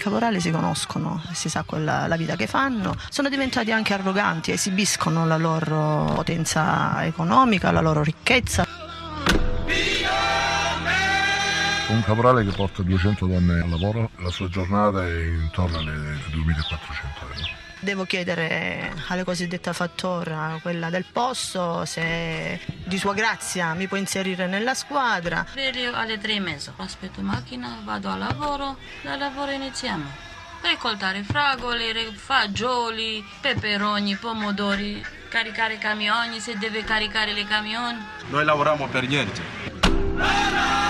I caporali si conoscono, si sa quella, la vita che fanno, sono diventati anche arroganti, esibiscono la loro potenza economica, la loro ricchezza. Un caporale che porta 200 donne al lavoro, la sua giornata è intorno alle 2400 euro. Devo chiedere alle cosiddette fattora, quella del posto, se di sua grazia mi può inserire nella squadra. Sveglio alle tre e mezzo, aspetto macchina, vado al lavoro, dal lavoro iniziamo. Ricoltare fragole, fagioli, peperoni, pomodori, caricare camioni se deve caricare le camioni. Noi lavoriamo per niente.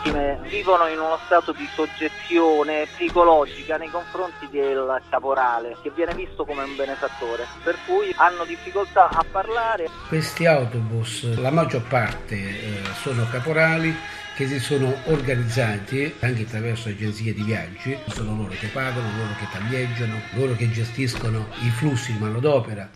Vittime vivono in uno stato di soggezione psicologica nei confronti del caporale, che viene visto come un benefattore, per cui hanno difficoltà a parlare. Questi autobus, la maggior parte eh, sono caporali che si sono organizzati anche attraverso agenzie di viaggi, sono loro che pagano, loro che taglieggiano, loro che gestiscono i flussi di manodopera.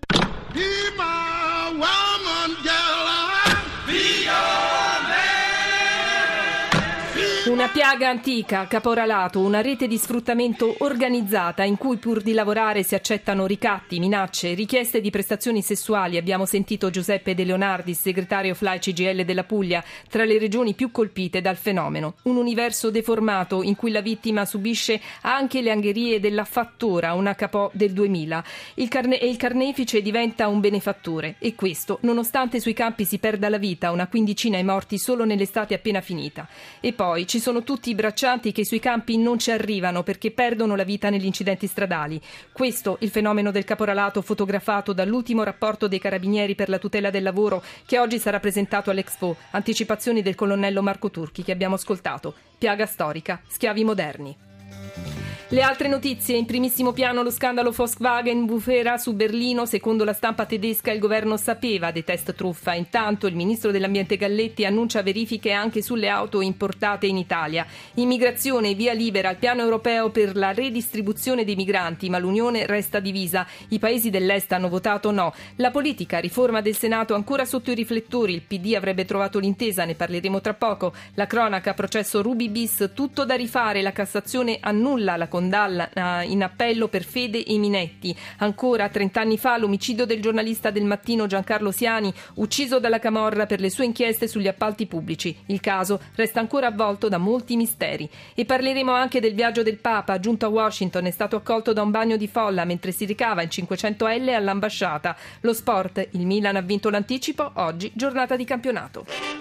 Una piaga antica, caporalato, una rete di sfruttamento organizzata in cui pur di lavorare si accettano ricatti, minacce, richieste di prestazioni sessuali. Abbiamo sentito Giuseppe De Leonardi, segretario FLAI CGL della Puglia, tra le regioni più colpite dal fenomeno. Un universo deformato in cui la vittima subisce anche le angherie della fattora, una capò del 2000. Il carne- il carnefice diventa un benefattore. E questo, nonostante sui campi si perda la vita, una quindicina è morti solo nell'estate appena finita. E poi ci sono tutti i braccianti che sui campi non ci arrivano perché perdono la vita negli incidenti stradali. Questo il fenomeno del caporalato fotografato dall'ultimo rapporto dei carabinieri per la tutela del lavoro che oggi sarà presentato all'Expo, anticipazioni del colonnello Marco Turchi che abbiamo ascoltato. Piaga storica, schiavi moderni. Le altre notizie, in primissimo piano lo scandalo Volkswagen bufera su Berlino, secondo la stampa tedesca il governo sapeva dei test truffa, intanto il ministro dell'ambiente Galletti annuncia verifiche anche sulle auto importate in Italia. Immigrazione, via libera al piano europeo per la redistribuzione dei migranti, ma l'Unione resta divisa, i paesi dell'Est hanno votato no. La politica, riforma del Senato ancora sotto i riflettori, il PD avrebbe trovato l'intesa, ne parleremo tra poco. La cronaca, processo Ruby bis, tutto da rifare, la Cassazione annulla la condanna in appello per Fede e Minetti. Ancora, 30 anni fa, l'omicidio del giornalista del mattino Giancarlo Siani, ucciso dalla Camorra per le sue inchieste sugli appalti pubblici. Il caso resta ancora avvolto da molti misteri. E parleremo anche del viaggio del Papa, giunto a Washington, è stato accolto da un bagno di folla mentre si ricava in 500L all'ambasciata. Lo sport, il Milan ha vinto l'anticipo, oggi giornata di campionato.